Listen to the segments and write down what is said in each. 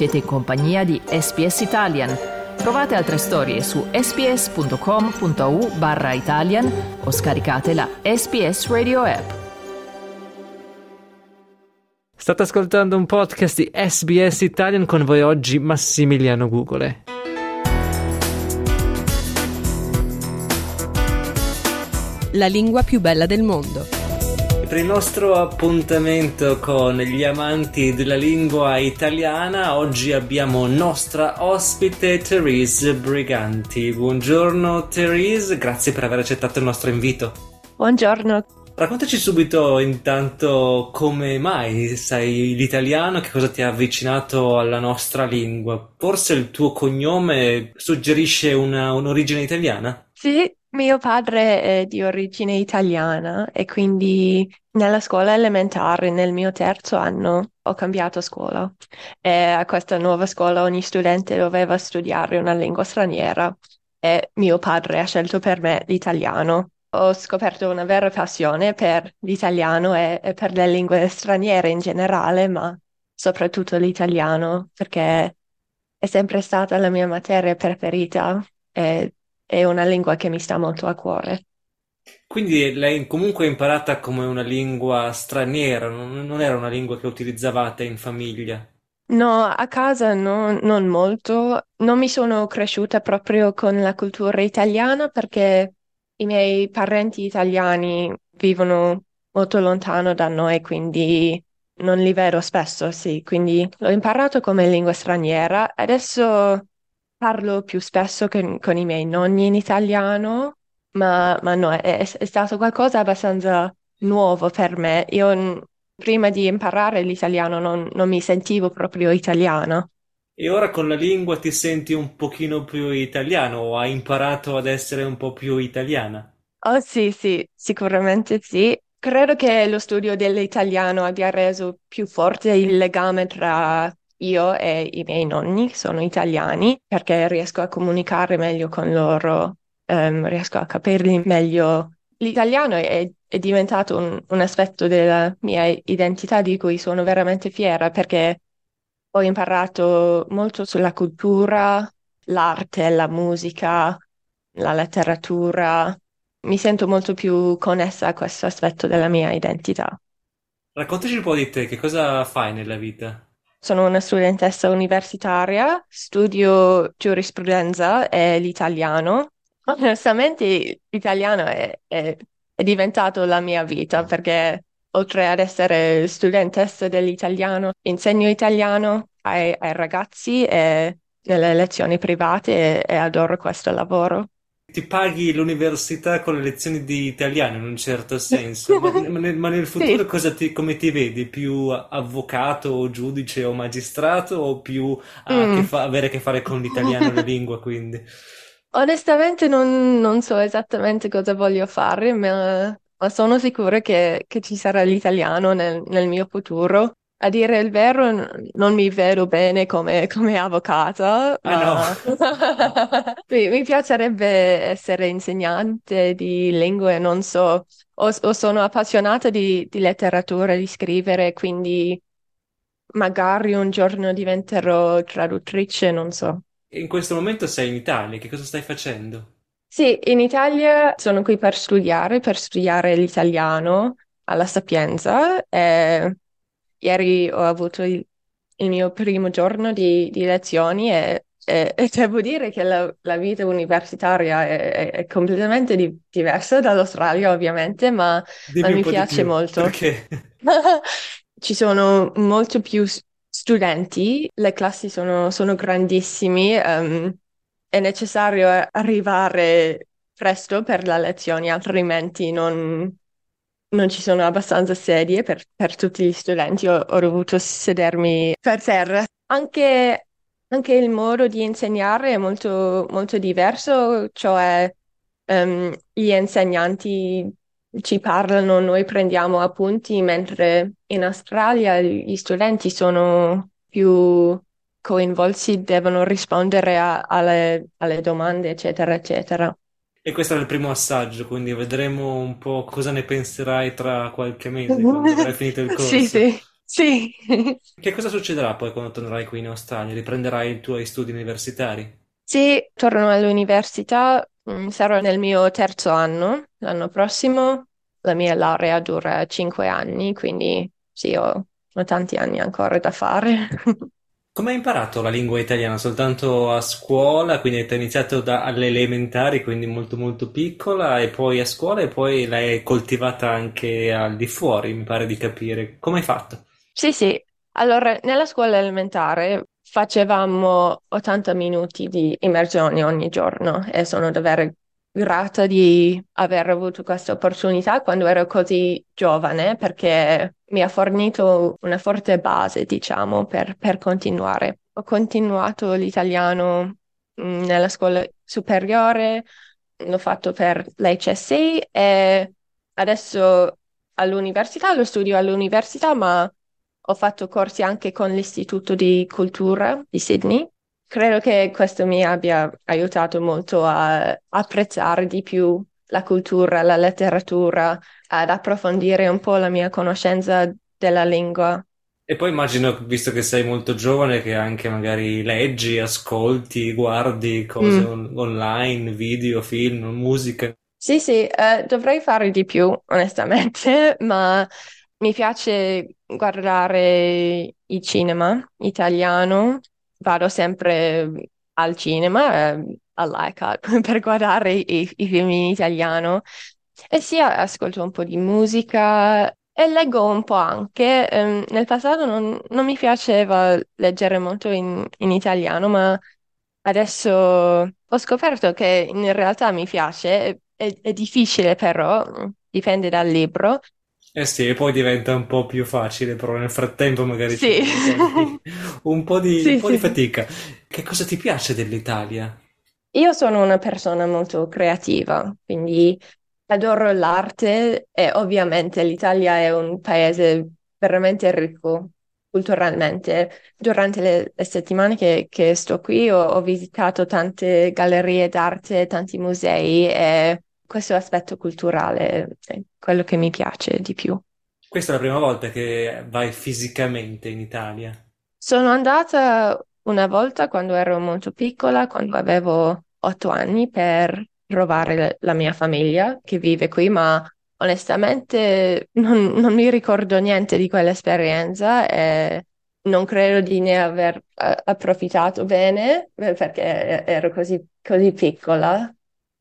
Siete in compagnia di SPS Italian. Trovate altre storie su sps.com.au barra Italian o scaricate la SPS Radio app. State ascoltando un podcast di SBS Italian con voi oggi Massimiliano Gugole. La lingua più bella del mondo. Per il nostro appuntamento con gli amanti della lingua italiana, oggi abbiamo nostra ospite Therese Briganti. Buongiorno Therese, grazie per aver accettato il nostro invito. Buongiorno. Raccontaci subito intanto come mai sai l'italiano, che cosa ti ha avvicinato alla nostra lingua. Forse il tuo cognome suggerisce una, un'origine italiana? Sì, mio padre è di origine italiana e quindi nella scuola elementare, nel mio terzo anno, ho cambiato scuola e a questa nuova scuola ogni studente doveva studiare una lingua straniera e mio padre ha scelto per me l'italiano. Ho scoperto una vera passione per l'italiano e, e per le lingue straniere in generale, ma soprattutto l'italiano, perché è sempre stata la mia materia preferita e è una lingua che mi sta molto a cuore. Quindi l'hai comunque imparata come una lingua straniera, non, non era una lingua che utilizzavate in famiglia? No, a casa no, non molto. Non mi sono cresciuta proprio con la cultura italiana perché i miei parenti italiani vivono molto lontano da noi, quindi non li vedo spesso, sì. Quindi l'ho imparato come lingua straniera. Adesso parlo più spesso con, con i miei nonni in italiano, ma, ma no, è, è stato qualcosa abbastanza nuovo per me. Io prima di imparare l'italiano non, non mi sentivo proprio italiana. E ora con la lingua ti senti un pochino più italiano o hai imparato ad essere un po' più italiana? Oh sì, sì, sicuramente sì. Credo che lo studio dell'italiano abbia reso più forte il legame tra io e i miei nonni, sono italiani, perché riesco a comunicare meglio con loro, um, riesco a capirli meglio. L'italiano è, è diventato un, un aspetto della mia identità di cui sono veramente fiera, perché ho imparato molto sulla cultura, l'arte, la musica, la letteratura. Mi sento molto più connessa a questo aspetto della mia identità. Raccontaci un po' di te, che cosa fai nella vita? Sono una studentessa universitaria, studio giurisprudenza e l'italiano. Onestamente, l'italiano è, è, è diventato la mia vita perché oltre ad essere studentessa dell'italiano, insegno italiano ai, ai ragazzi e nelle lezioni private e, e adoro questo lavoro. Ti paghi l'università con le lezioni di italiano in un certo senso, ma, ma, nel, ma nel futuro Sì. ti, come ti vedi? Più avvocato o giudice o magistrato o più a che Mm. fa- avere a che fare con l'italiano e la lingua, quindi? Onestamente non, non so esattamente cosa voglio fare, ma, ma sono sicura che, che ci sarà l'italiano nel, nel mio futuro. A dire il vero, non mi vedo bene come, come avvocata, Ah no, mi, mi piacerebbe essere insegnante di lingue, non so, o, o sono appassionata di, di letteratura, di scrivere, quindi magari un giorno diventerò traduttrice, non so. in questo momento sei in Italia, che cosa stai facendo? Sì, in Italia sono qui per studiare, per studiare l'italiano alla Sapienza. e ieri ho avuto il, il mio primo giorno di, di lezioni e, e- e devo dire che la, la vita universitaria è, è- è completamente di- diversa dall'Australia, ovviamente, ma, ma mi piace più, molto. perché? Ci sono molto più studenti, le classi sono, sono grandissimi, ehm, è necessario arrivare presto per le lezioni, altrimenti non, non ci sono abbastanza sedie per, per tutti gli studenti. Ho, ho dovuto sedermi per terra. Anche, anche il modo di insegnare è molto, molto diverso, cioè ehm, gli insegnanti ci parlano, noi prendiamo appunti, mentre in Australia gli studenti sono più coinvolti, devono rispondere a- alle, alle domande, eccetera, eccetera. E questo era il primo assaggio, quindi vedremo un po' cosa ne penserai tra qualche mese, quando avrai finito il Sì, corso. sì, Sì. Che cosa succederà poi quando tornerai qui in Australia? Riprenderai i tuoi studi universitari? Sì, torno all'università, mm, sarò nel mio terzo anno, l'anno prossimo. La mia laurea dura cinque anni, quindi sì, ho, ho tanti anni ancora da fare. Come hai imparato la lingua italiana? Soltanto a scuola, quindi hai iniziato da, alle elementari, quindi molto molto piccola, e poi a scuola e poi l'hai coltivata anche al di fuori, mi pare di capire. Come hai fatto? Sì, sì. Allora, nella scuola elementare facevamo 80 minuti di immersioni ogni giorno e sono davvero grata di aver avuto questa opportunità quando ero così giovane perché mi ha fornito una forte base, diciamo, per, per continuare. Ho continuato l'italiano mm, nella scuola superiore, l'ho fatto per l'HSC e adesso all'università, lo studio all'università, ma ho fatto corsi anche con l'Istituto di Cultura di Sydney. Credo che questo mi abbia aiutato molto a apprezzare di più la cultura, la letteratura, ad approfondire un po' la mia conoscenza della lingua. E poi immagino, visto che sei molto giovane, che anche magari leggi, ascolti, guardi cose Mm. on- online, video, film, musica. Sì, sì, eh, dovrei fare di più, onestamente, ma mi piace guardare il cinema italiano. Vado sempre al cinema, eh, all'ICAT, per guardare i, i film in italiano. E sì, ascolto un po' di musica e leggo un po' anche. Ehm, nel passato non, non mi piaceva leggere molto in, in italiano, ma adesso ho scoperto che in realtà mi piace. È- è difficile però, dipende dal libro. Eh sì, e poi diventa un po' più facile, però nel frattempo magari Sì. un po' di, un po' di, Sì, un po' di sì. fatica. Che cosa ti piace dell'Italia? Io sono una persona molto creativa, quindi adoro l'arte e ovviamente l'Italia è un paese veramente ricco culturalmente. Durante le, le settimane che, che sto qui ho, ho visitato tante gallerie d'arte, tanti musei e questo aspetto culturale è quello che mi piace di più. Questa è la prima volta che vai fisicamente in Italia. Sono andata una volta quando ero molto piccola, quando avevo otto anni, per trovare la mia famiglia che vive qui, ma onestamente non, non mi ricordo niente di quell'esperienza e non credo di ne aver eh, approfittato bene perché ero così, così piccola.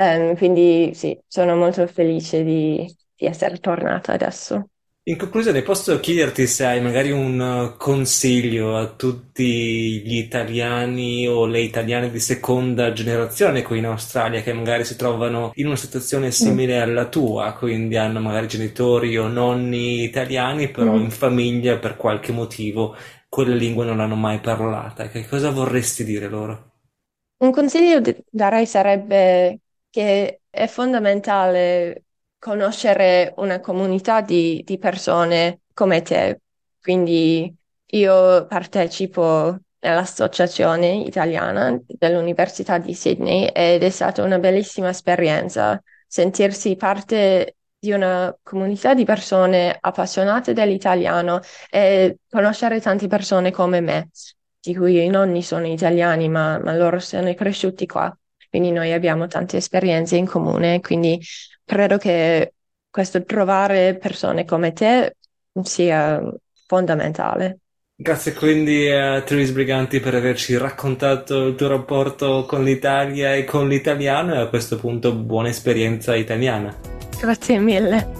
Ehm, quindi sì, sono molto felice di, di essere tornata adesso. In conclusione, posso chiederti se hai magari un eh, consiglio a tutti gli italiani o le italiane di seconda generazione qui in Australia che magari si trovano in una situazione simile alla tua, quindi hanno magari genitori o nonni italiani, però Mm. in famiglia per qualche motivo quella lingua non l'hanno mai parlata. Che cosa vorresti dire loro? Un consiglio darei sarebbe che è fondamentale conoscere una comunità di, di persone come te. Quindi io partecipo all'Associazione Italiana dell'Università di Sydney ed è stata una bellissima esperienza sentirsi parte di una comunità di persone appassionate dell'italiano e conoscere tante persone come me di cui i nonni sono italiani, ma, ma loro sono cresciuti qua. Quindi noi abbiamo tante esperienze in comune, quindi credo che questo trovare persone come te sia fondamentale. Grazie quindi a Therese Briganti per averci raccontato il tuo rapporto con l'Italia e con l'italiano e a questo punto buona esperienza italiana. Grazie mille.